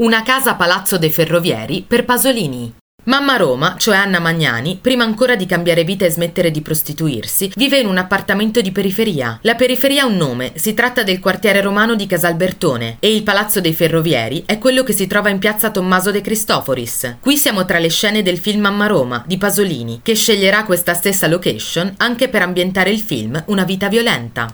Una casa palazzo dei ferrovieri per Pasolini. Mamma Roma, cioè Anna Magnani, prima ancora di cambiare vita e smettere di prostituirsi, vive in un appartamento di periferia. La periferia ha un nome, si tratta del quartiere romano di Casalbertone e il Palazzo dei Ferrovieri è quello che si trova in piazza Tommaso de Cristoforis. Qui siamo tra le scene del film Mamma Roma di Pasolini, che sceglierà questa stessa location anche per ambientare il film Una vita violenta.